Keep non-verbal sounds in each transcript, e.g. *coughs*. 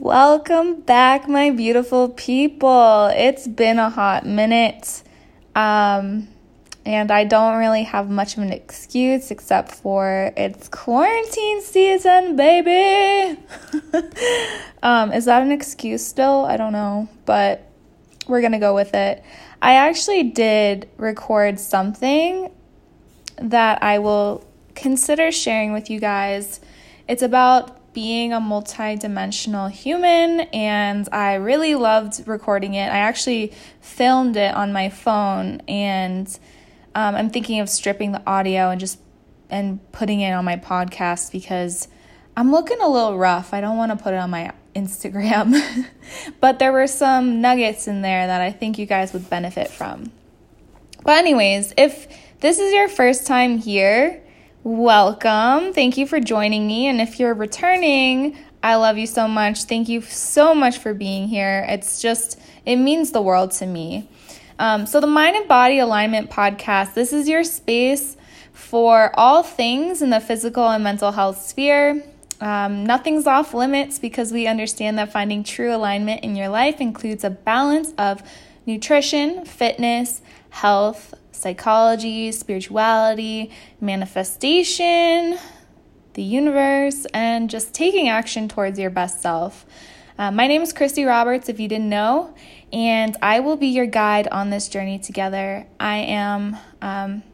Welcome back, my beautiful people. It's been a hot minute. Um, and I don't really have much of an excuse except for it's quarantine season, baby. *laughs* um, is that an excuse still? I don't know, but we're gonna go with it. I actually did record something that I will consider sharing with you guys. It's about being a multi-dimensional human and I really loved recording it. I actually filmed it on my phone and um, I'm thinking of stripping the audio and just and putting it on my podcast because I'm looking a little rough. I don't want to put it on my Instagram. *laughs* but there were some nuggets in there that I think you guys would benefit from. But anyways, if this is your first time here, welcome. Thank you for joining me. And if you're returning, I love you so much. Thank you so much for being here. It's just, it means the world to me. Um, so, the Mind and Body Alignment Podcast, this is your space for all things in the physical and mental health sphere. Um, nothing's off limits because we understand that finding true alignment in your life includes a balance of nutrition, fitness, health, psychology, spirituality, manifestation, the universe, and just taking action towards your best self. Uh, my name is Christy Roberts, if you didn't know, and I will be your guide on this journey together. I am um,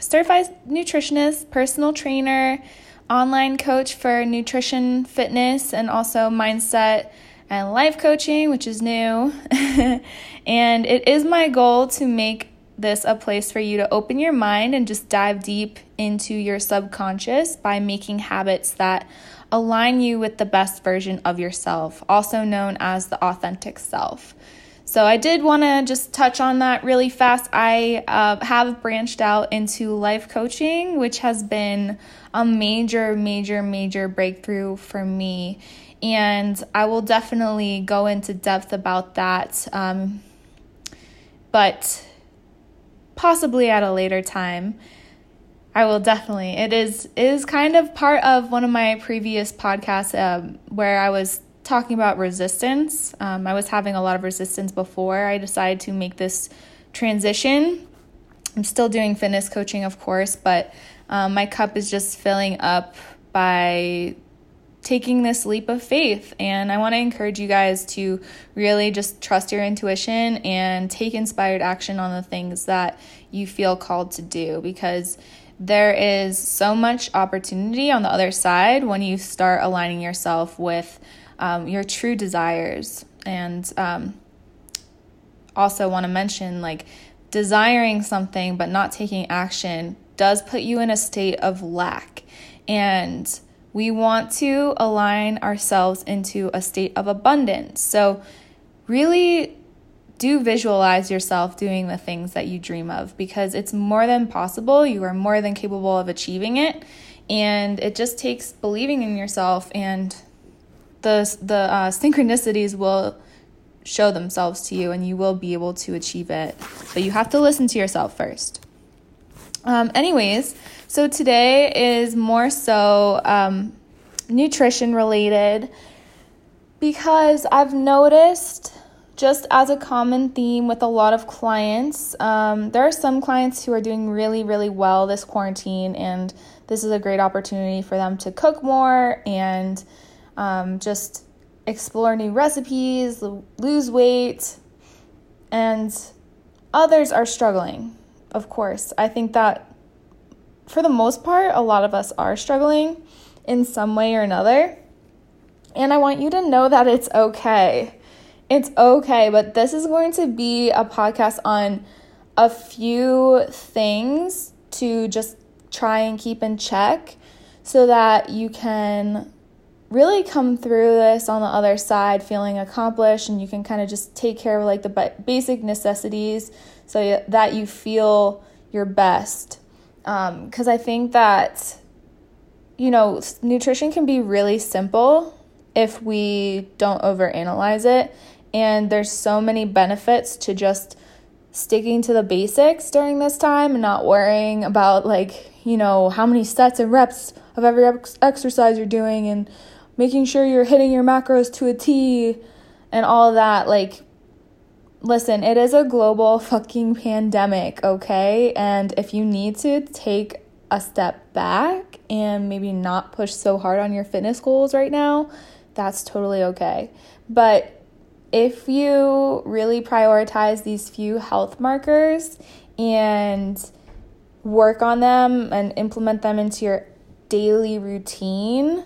certified nutritionist, personal trainer, online coach for nutrition, fitness, and also mindset and life coaching, which is new. *laughs* and it is my goal to make this a place for you to open your mind and just dive deep into your subconscious by making habits that align you with the best version of yourself, also known as the authentic self. So, I did want to just touch on that really fast. I uh, have branched out into life coaching, which has been a major, major, major breakthrough for me. And I will definitely go into depth about that. Um, but possibly at a later time. I will definitely. It is it is kind of part of one of my previous podcasts um, where I was talking about resistance. Um, I was having a lot of resistance before I decided to make this transition. I'm still doing fitness coaching, of course, but um, my cup is just filling up by taking this leap of faith. And I want to encourage you guys to really just trust your intuition and take inspired action on the things that you feel called to do because there is so much opportunity on the other side when you start aligning yourself with um, your true desires. And um, also, want to mention like desiring something but not taking action does put you in a state of lack. And we want to align ourselves into a state of abundance. So, really do visualize yourself doing the things that you dream of because it's more than possible. You are more than capable of achieving it. And it just takes believing in yourself, and the, the uh, synchronicities will show themselves to you, and you will be able to achieve it. But you have to listen to yourself first. Um, anyways, so today is more so um, nutrition related because I've noticed just as a common theme with a lot of clients, um, there are some clients who are doing really, really well this quarantine, and this is a great opportunity for them to cook more and um, just explore new recipes, lose weight, and others are struggling, of course. I think that for the most part, a lot of us are struggling in some way or another. And I want you to know that it's okay. It's okay, but this is going to be a podcast on a few things to just try and keep in check so that you can really come through this on the other side feeling accomplished and you can kind of just take care of like the basic necessities so that you feel your best because um, I think that, you know, nutrition can be really simple if we don't overanalyze it. And there's so many benefits to just sticking to the basics during this time and not worrying about, like, you know, how many sets and reps of every ex- exercise you're doing and making sure you're hitting your macros to a T and all that. Like, listen, it is a global *laughs* fucking pandemic, okay? And if you need to take a step back and maybe not push so hard on your fitness goals right now, that's totally okay. But if you really prioritize these few health markers and work on them and implement them into your daily routine,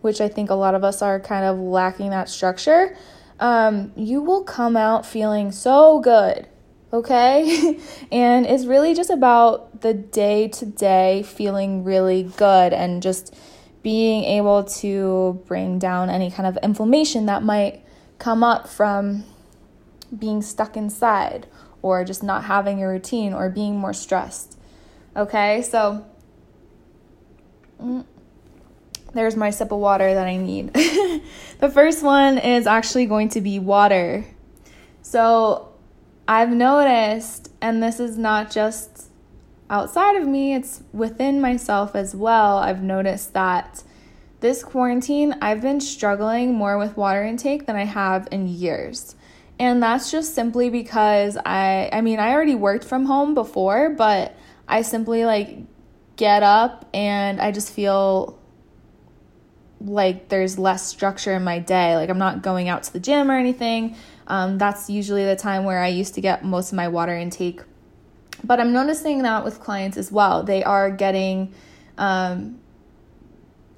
which I think a lot of us are kind of lacking that structure, um, you will come out feeling so good. Okay? *laughs* and it's really just about the day to day feeling really good and just being able to bring down any kind of inflammation that might come up from being stuck inside or just not having a routine or being more stressed. Okay, so mm, there's my sip of water that I need. *laughs* the first one is actually going to be water. So I've noticed, and this is not just outside of me, it's within myself as well. I've noticed that this quarantine, I've been struggling more with water intake than I have in years. And that's just simply because I I mean, I already worked from home before, but I simply like get up and I just feel like there's less structure in my day. Like I'm not going out to the gym or anything. Um, that's usually the time where I used to get most of my water intake. But I'm noticing that with clients as well. They are getting um,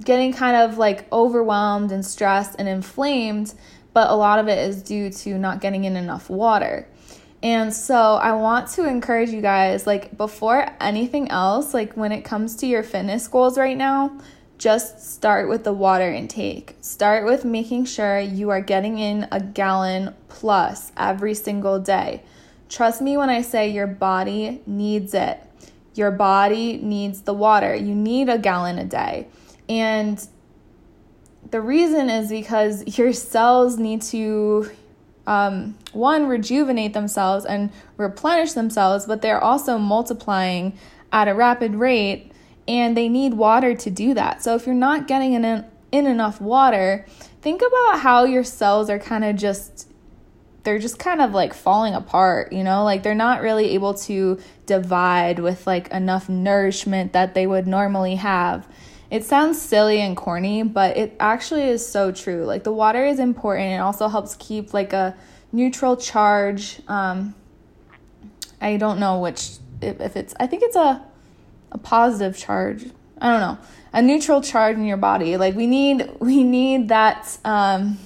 getting kind of like overwhelmed and stressed and inflamed, but a lot of it is due to not getting in enough water. And so I want to encourage you guys like before anything else, like when it comes to your fitness goals right now, just start with the water intake. Start with making sure you are getting in a gallon plus every single day. Trust me when I say your body needs it. Your body needs the water. You need a gallon a day. And the reason is because *laughs* your cells need to, um, one, rejuvenate themselves and replenish themselves, but they're also multiplying at a rapid rate and they need water to do that. So if you're not getting in, in enough water, think about how your cells are kind of just they're just kind of like falling apart, you know? Like they're not really able to divide with like enough nourishment that they would normally have. It sounds silly and corny, but it actually is so true. Like the water is important. It also helps keep like a neutral charge. Um, I don't know which if, if it's I think it's a a positive charge. I don't know. A neutral charge in your body. Like we need we need that um,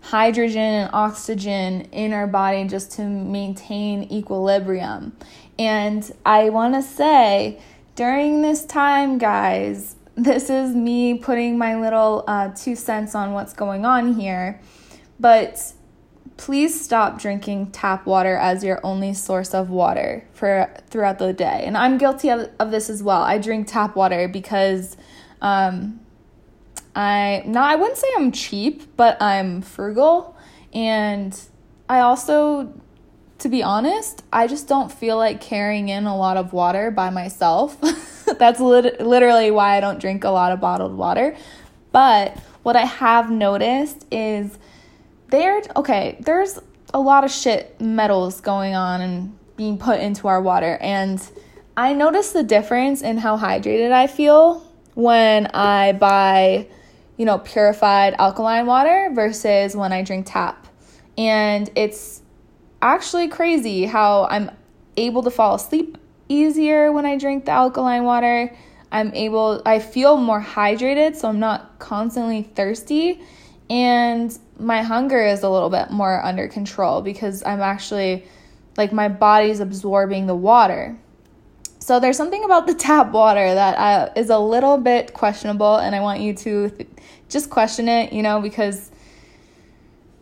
hydrogen and oxygen in our body just to maintain equilibrium. And I want to say during this time, guys, this is me putting my little uh, two cents on what's going on here. But please stop drinking tap water as your only source of water for throughout the day. And I'm guilty of, of this as well. I drink tap water because um, I not I wouldn't say I'm cheap, but I'm frugal and I also to be honest, I just don't feel like carrying in a lot of water by myself. *laughs* That's lit- literally why I don't drink a lot of bottled water. But what I have noticed is there, okay, there's a lot of shit metals going on and being put into our water. And I notice the difference in how hydrated I feel when I buy, you know, purified alkaline water versus when I drink tap. And it's actually crazy how I'm able to fall asleep easier when I drink the alkaline water. I'm able, I feel more hydrated, so I'm not constantly thirsty. And my hunger is a little bit more under control because I'm actually, like, my body's absorbing the water. So there's something about the tap water that uh, is a little bit questionable, and I want you to th- just question it, you know, because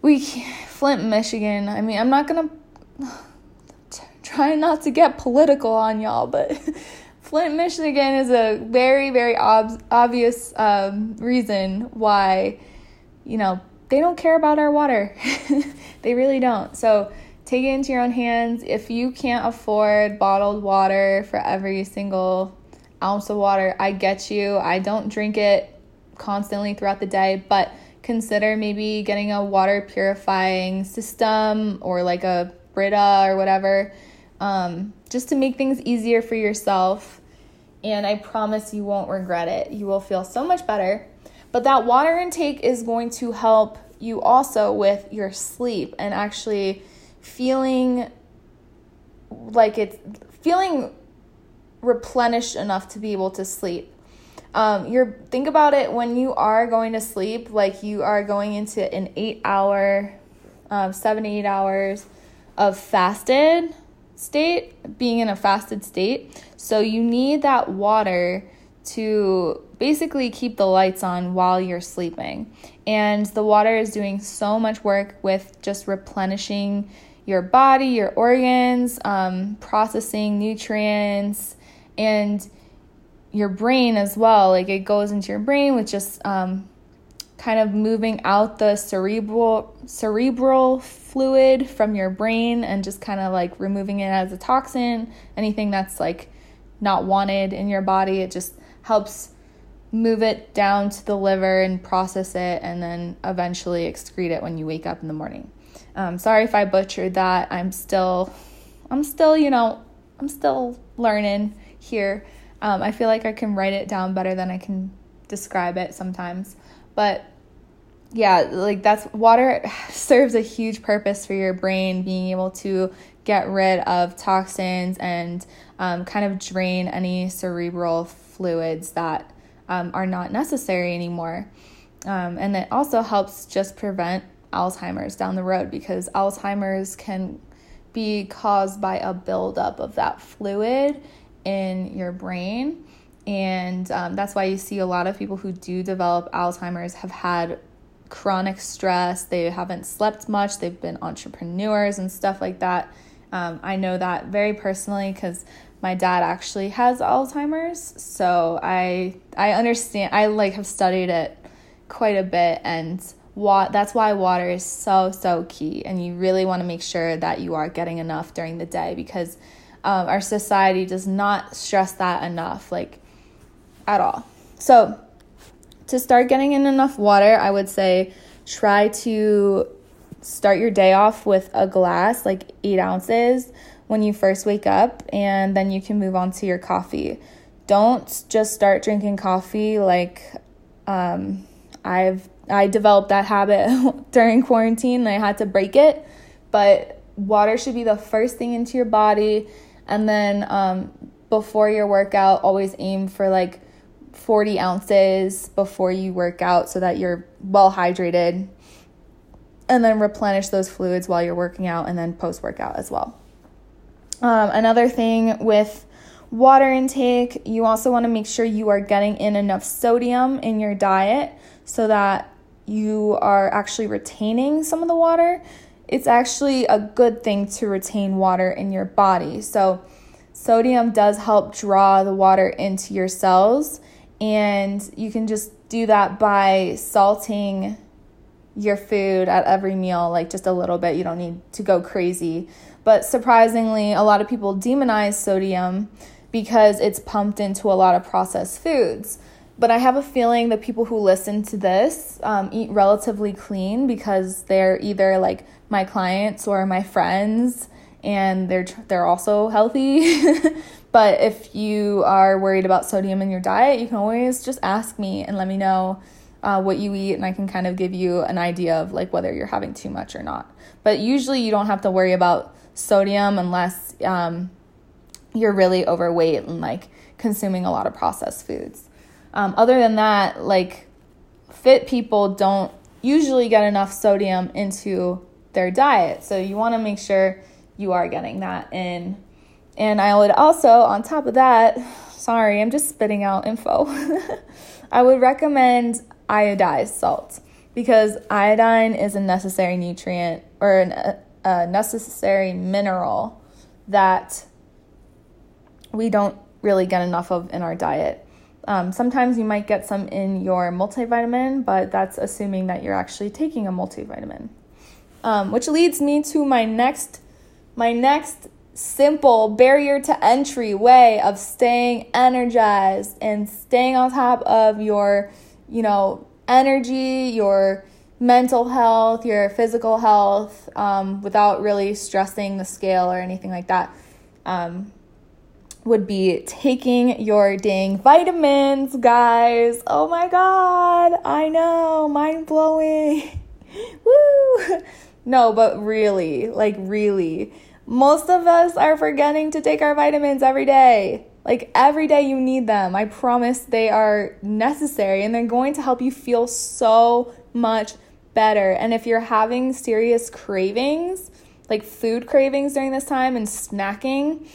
we, Flint, Michigan, I mean, I'm not gonna *sighs* trying not to get political on y'all, but *laughs* Flint, Michigan is a very, very ob- obvious um, reason why, you know, they don't care about our water. *laughs* they really don't. So take it into your own hands. If you can't afford bottled water for every single ounce of water, I get you. I don't drink it constantly throughout the day, but consider maybe getting a water purifying system or like a Brita or whatever, um, just to make things easier for yourself. And I promise you won't regret it. You will feel so much better. But that water intake is going to help you also with your sleep and actually feeling like it's feeling replenished enough to be able to sleep. Um, you're think about it when you are going to sleep, like you are going into an eight hour, um, seven eight hours of fasted state, being in a fasted state. So you need that water to basically keep the lights on while you're sleeping. And the water is doing so much work with just replenishing your body, your organs, um, processing nutrients, and your brain as well. Like it goes into your brain with just um, kind of moving out the cerebral cerebral fluid from your brain and just kind of like removing it as a toxin, anything that's like not wanted in your body. It just helps move it down to the liver and process it and then eventually excrete it when you wake up in the morning. Um, sorry if I butchered that. I'm still, I'm still, you know, I'm still learning here. Um, I feel like I can write it down better than I can describe it sometimes. But yeah, like that's water *sighs* serves a huge purpose for your brain, being able to get rid of toxins and um, kind of drain any cerebral fluids that um, are not necessary anymore. Um, and it also helps just prevent Alzheimer's down the road because Alzheimer's can be caused by a buildup of that fluid in your brain. And um, that's why you see a lot of people who do develop Alzheimer's have had chronic stress. They haven't slept much. They've been entrepreneurs and stuff like that. Um, I know that very personally because my dad actually has Alzheimer's. So I I understand. I like have studied it quite a bit and wa- that's why water is so so key and you really want to make sure that you are getting enough during the day because um, our society does not stress that enough like at all so to start getting in enough water i would say try to start your day off with a glass like eight ounces when you first wake up and then you can move on to your coffee don't just start drinking coffee like um, i've I developed that habit *laughs* during quarantine and I had to break it. But water should be the first thing into your body. And then um, before your workout, always aim for like 40 ounces before you work out so that you're well hydrated. And then replenish those fluids while you're working out and then post workout as well. Um, another thing with water intake, you also want to make sure you are getting in enough sodium in your diet so that you are actually retaining some of the water, it's actually a good thing to retain water in your body. So, sodium does help draw the water into your cells, and you can just do that by salting your food at every meal, like just a little bit. You don't need to go crazy. But surprisingly, a lot of people demonize sodium because it's pumped into a lot of processed foods. But I have a feeling that people who listen to this um, eat relatively clean because they're either like my clients or my friends and they're they're also healthy. *laughs* but if you are worried about sodium in your diet, you can always just ask me and let me know uh, what you eat, and I can kind of give you an idea of like whether you're having too much or not. But usually, you don't have to worry about sodium unless um, you're really overweight and like consuming a lot of processed foods. Um, other than that, like fit people don't usually get enough sodium into their diet. So you want to make sure you are getting that in. And I would also, on top of that, *sighs* sorry, I'm just spitting out info. *laughs* I would recommend iodized salt because iodine is a necessary nutrient or an, a necessary mineral that we don't really get enough of in our diet. Um, sometimes you might get some in your multivitamin, but that's assuming that you're actually taking a multivitamin. Um, which leads me to my next, my next simple barrier to entry way of staying energized and staying on top of your you know, energy, your mental health, your physical health, um, without really stressing the scale or anything like that. Um, would be taking your dang vitamins, guys. Oh my god, I know, mind blowing. *laughs* Woo! No, but really, like, really, most of us are forgetting to take our vitamins every day. Like, every day you need them. I promise they are necessary and they're going to help you feel so much better. And if you're having serious cravings, like food cravings during this time and snacking,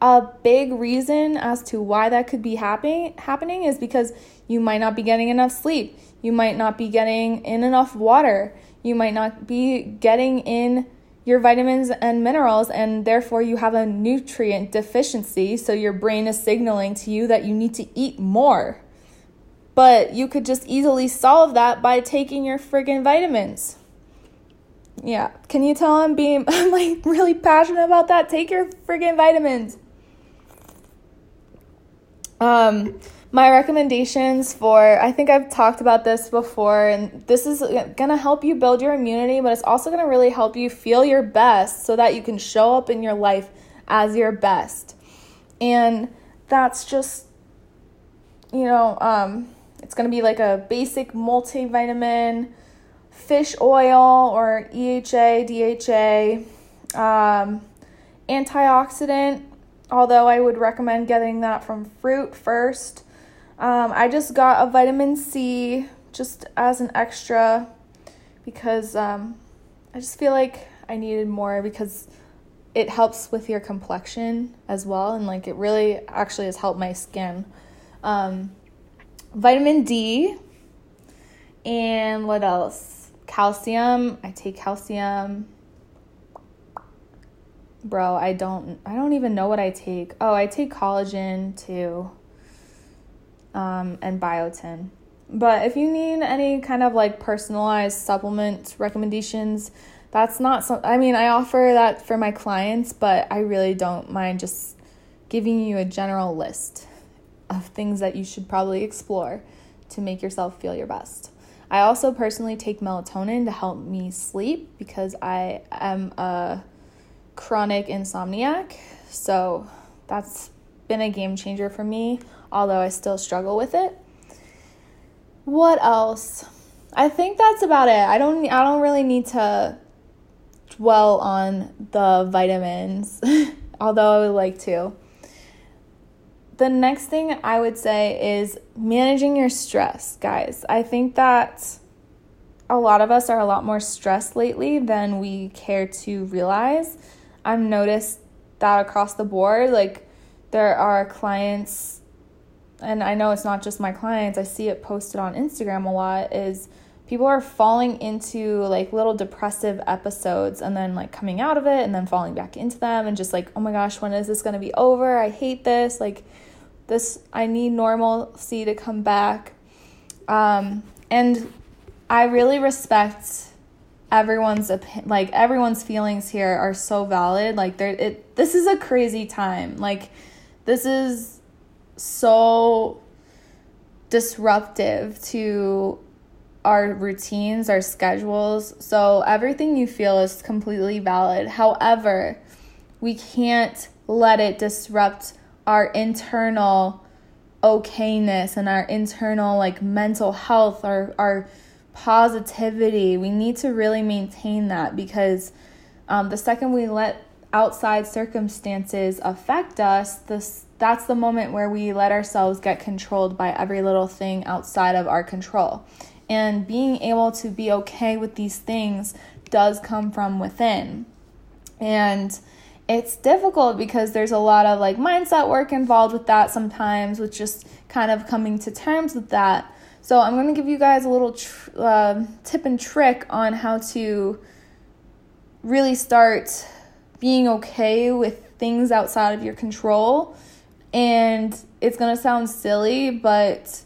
a big reason as to why that could be happening is because you might not be getting enough sleep. You might not be getting in enough water. You might not be getting in your vitamins and minerals and therefore you have a nutrient deficiency so your brain is signaling to you that you need to eat more. But you could just easily solve that by taking your friggin' vitamins. Yeah, can you tell I'm being *laughs* I'm like really passionate about that? Take your friggin' vitamins. Um, my recommendations for I think I've talked about this before, and this is gonna help you build your immunity, but it's also gonna really help you feel your best so that you can show up in your life as your best. And that's just, you know, um, it's gonna be like a basic multivitamin, fish oil or EHA, DHA, um, antioxidant although I would recommend getting that from fruit first. Um, I just got a vitamin C just as an extra because um, I just feel like I needed more because it helps with your complexion as well and like it really actually has helped my skin. Um, vitamin D and what else? Calcium. I take calcium bro, I don't I don't even know what I take. Oh, I take collagen too. Um, and biotin. But if you need any kind of like personalized supplement recommendations, that's not some I mean, I offer that for my clients, but I really don't mind just giving you a general list of things that you should probably explore to make yourself feel your best. I also personally take melatonin to help me sleep because I am a chronic insomniac. So that's been a game changer for me, although I still struggle with it. What else? I think that's about it. I don't I don't really need to dwell on the vitamins, *laughs* although I would like to. The next thing I would say is managing your stress, guys. I think that a lot of us are a lot more stressed lately than we care to realize. I've noticed that across the board. Like, there are clients, and I know it's not just my clients, I see it posted on Instagram a lot, is people are falling into like little depressive episodes and then like coming out of it and then falling back into them and just like, oh my gosh, when is this to be over? I hate this. Like, this, I need normalcy to come back. Um, and I really respect everyone's like everyone's feelings here are so valid. Like there it this is a crazy time. Like this is so disruptive to our routines our schedules. So everything you feel is completely valid. However we can't let it disrupt our internal okayness and our internal like mental health our our positivity. We need to really maintain that because um, the second we let outside circumstances affect us, this that's the moment where we let ourselves get controlled by every little thing outside of our control. And being able to be okay with these things does come from within. And it's difficult because there's a lot of like mindset work involved with that sometimes, with just kind of coming to terms with that. So I'm going to give you guys a little tr- uh, tip and trick on how to really start being okay with things outside of your control. And it's going to sound silly, but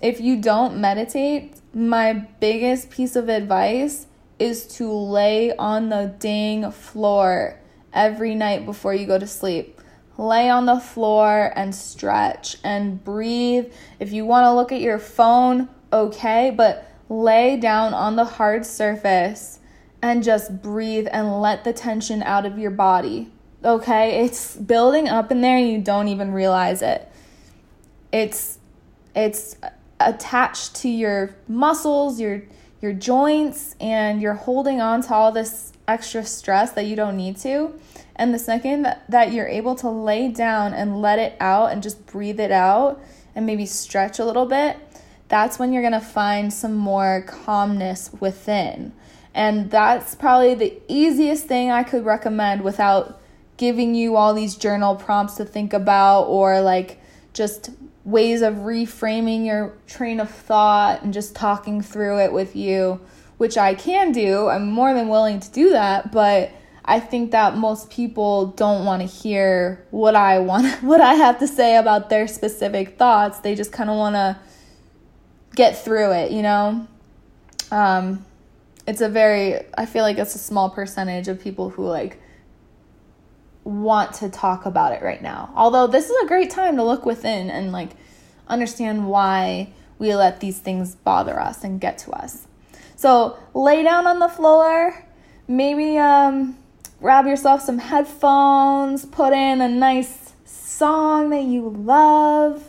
if you don't meditate, my biggest piece of advice is to lay on the dang floor every night before you go to sleep lay on the floor and stretch and breathe. If you want to look at your phone, okay, but lay down on the hard surface and just breathe and let the tension out of your body. Okay? It's building up in there and you don't even realize it. It's it's attached to your muscles, your your joints and you're holding on to all this extra stress that you don't need to. And the second that, that you're able to lay down and let it out and just breathe it out and maybe stretch a little bit, that's when you're gonna find some more calmness within. And that's probably the easiest thing I could recommend without giving you all these journal prompts to think about or like just ways of reframing your train of thought and just talking through it with you, which I can do. I'm more than willing to do that, but I think that most people don't want to hear what I want *laughs* what I have to say about their specific thoughts. They just kind of want to get through it, you know? Um it's a very I feel like it's a small percentage of people who like want to talk about it right now. Although this is a great time to look within and like understand why we let these things bother us and get to us. So, lay down on the floor, maybe um grab yourself some headphones, put in a nice song that you love,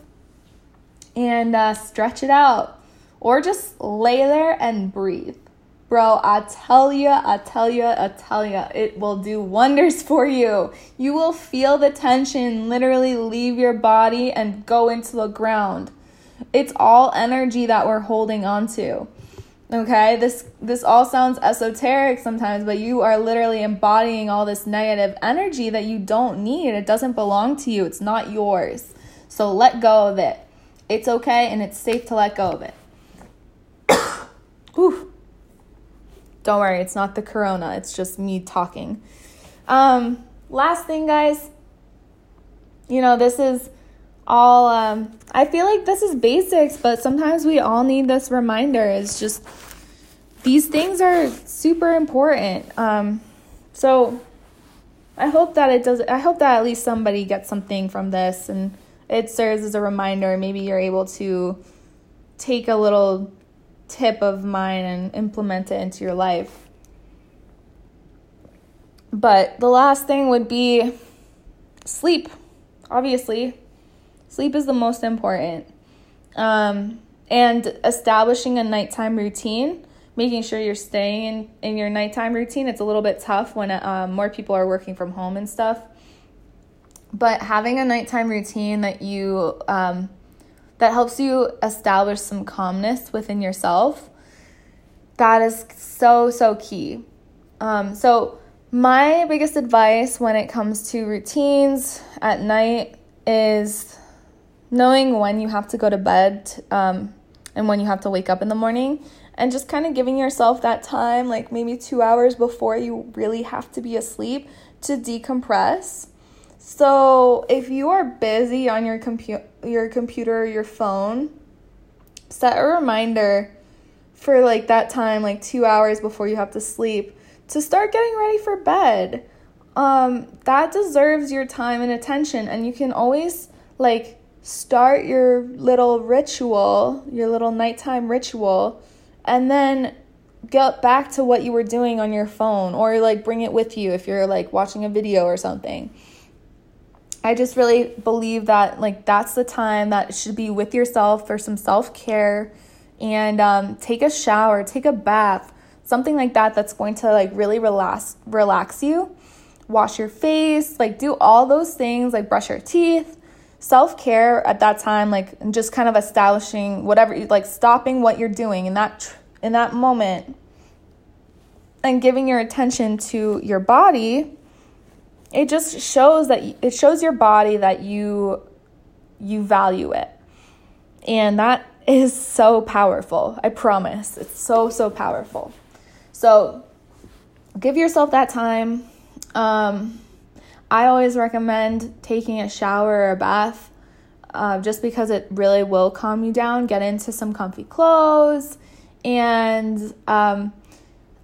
and uh, stretch it out. Or just lay there and breathe. Bro, I tell you, I tell you, I tell you, it will do wonders *laughs* for you. You will feel the tension literally leave your body and go into the ground. It's all energy that we're holding on to. Okay, this this all sounds esoteric sometimes, but you are literally embodying all this negative energy that you don't need. It doesn't belong to you. It's not yours. So let go of it. It's okay and it's safe to let go of it. *coughs* Ooh. Don't worry, it's not the corona. It's just me talking. Um, last thing, guys. You know, this is all um, I feel like this is basics, but sometimes we all need this reminder. It's just these things are super important. Um, so I hope that it does. I hope that at least somebody gets something from this, and it serves as a reminder. Maybe you're able to take a little tip of mine and implement it into your life. But the last thing would be sleep. Obviously, Sleep is the most important. Um, and establishing a nighttime routine, making sure you're staying in, in your nighttime routine. It's a little bit tough when um, more people are working from home and stuff. But having a nighttime routine that you um, that helps you establish some calmness within yourself, that is so so key. Um, so my biggest advice when it comes to routines at night is knowing when you have to go to bed um, and when you have to wake up in the morning and just kind of giving yourself that time like maybe two hours before you really have to be asleep to decompress. So if you are busy on your computer your computer your phone set a reminder for like that time like two hours before you have to sleep to start getting ready for bed. Um, that deserves your time and attention and you can always like start your little ritual, your little nighttime ritual, and then get back to what you were doing on your phone or like bring it with you if you're like watching a video or something. I just really believe that like that's the time that should be with yourself for some self-care and um, take a shower, take a bath, something like that that's going to like really relax relax you. Wash your face, like do all those things, like brush your teeth, self care at that time, like just kind of establishing whatever, like stopping what you're doing in that in that moment, and giving your attention to your body. It just shows that it shows your body that you you value it, and that is so powerful. I promise, it's so so powerful. So, give yourself that time. Um, I always recommend taking a shower or a bath uh, just because it really will calm you down. Get into some comfy clothes. And um,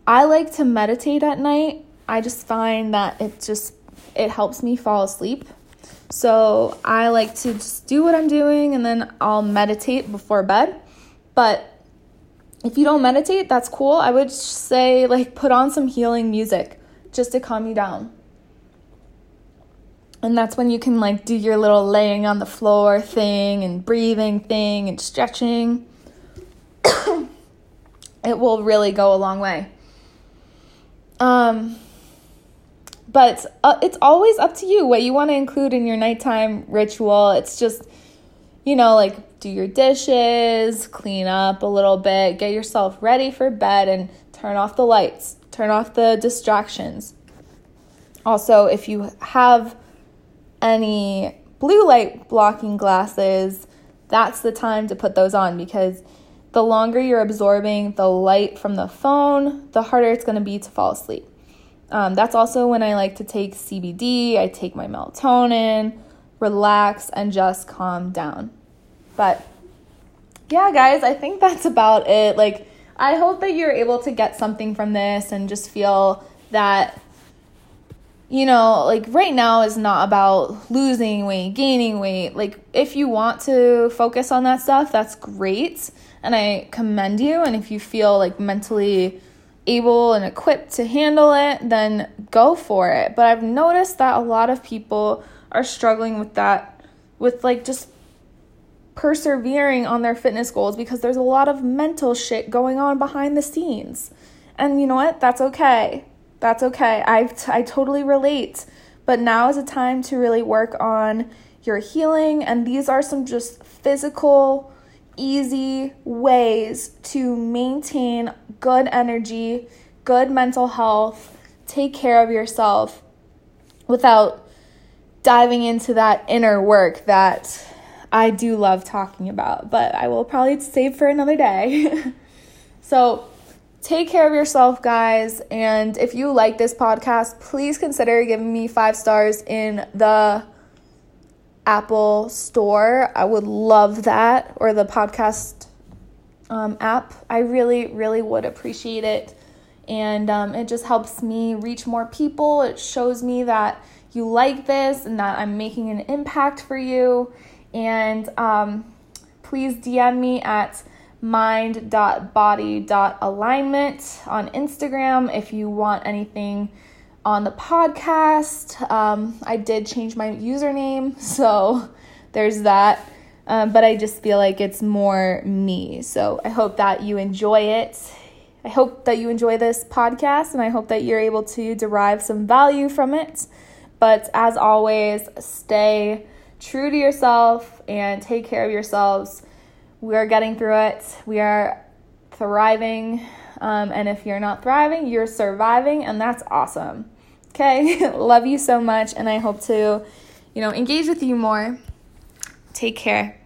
I like to meditate at night. I just find that it just it helps me fall asleep. So I like to just do what I'm doing and then I'll meditate before bed. But if you don't meditate, that's cool. I would say, like, put on some healing music just to calm you down. And that's when you can, like, do your little laying on the floor thing and breathing thing and stretching. *coughs* it will really go a long way. Um, but uh, it's always up to you what you want to include in your nighttime ritual. It's just, you know, like do your dishes, clean up a little bit, get yourself ready for bed, and turn off the lights, turn off the distractions. Also, if you have any blue light blocking glasses, that's the time to put those on because the longer you're absorbing the light from the phone, the harder it's going to be to fall asleep. Um, that's also when I like to take CBD, I take my melatonin, relax, and just calm down. But yeah, guys, I think that's about it. Like, I hope that you're able to get something from this and just feel that, you know, like right now is not about losing weight, gaining weight. Like, if you want to focus on that stuff, that's great. And I commend you. And if you feel like mentally, able and equipped to handle it, then go for it. But I've noticed that a lot of people are struggling with that, with like just persevering on their fitness goals because there's a lot of mental shit going on behind the scenes. And you know what? That's okay. That's okay. I I totally relate. But now is a time to really work on your healing and these are some just physical easy ways to maintain good energy, good mental health, take care of yourself without diving into that inner work that I do love talking about, but I will probably save for another day. *laughs* so, take care of yourself, guys. And if you like this podcast, please consider giving me five stars in the Apple Store. I would love that, or the podcast um, app. I really, really would appreciate it. And um, it just helps me reach more people. It shows me that you like this and that I'm making an impact for you. And um, please DM me at mind.body.alignment on Instagram if you want anything on the podcast. Um, I did change my username, *laughs* so there's that. Um, but I just feel like it's more me. So I hope that you enjoy it. I hope that you enjoy this podcast and I hope that you're able to derive some value from it. But as always, stay true to yourself and take care of yourselves. We are getting through it. We are thriving. Um, and if you're not thriving, you're surviving, and that's awesome. Okay, *laughs* love you so much, and I hope to, you know, engage with you more. Take care.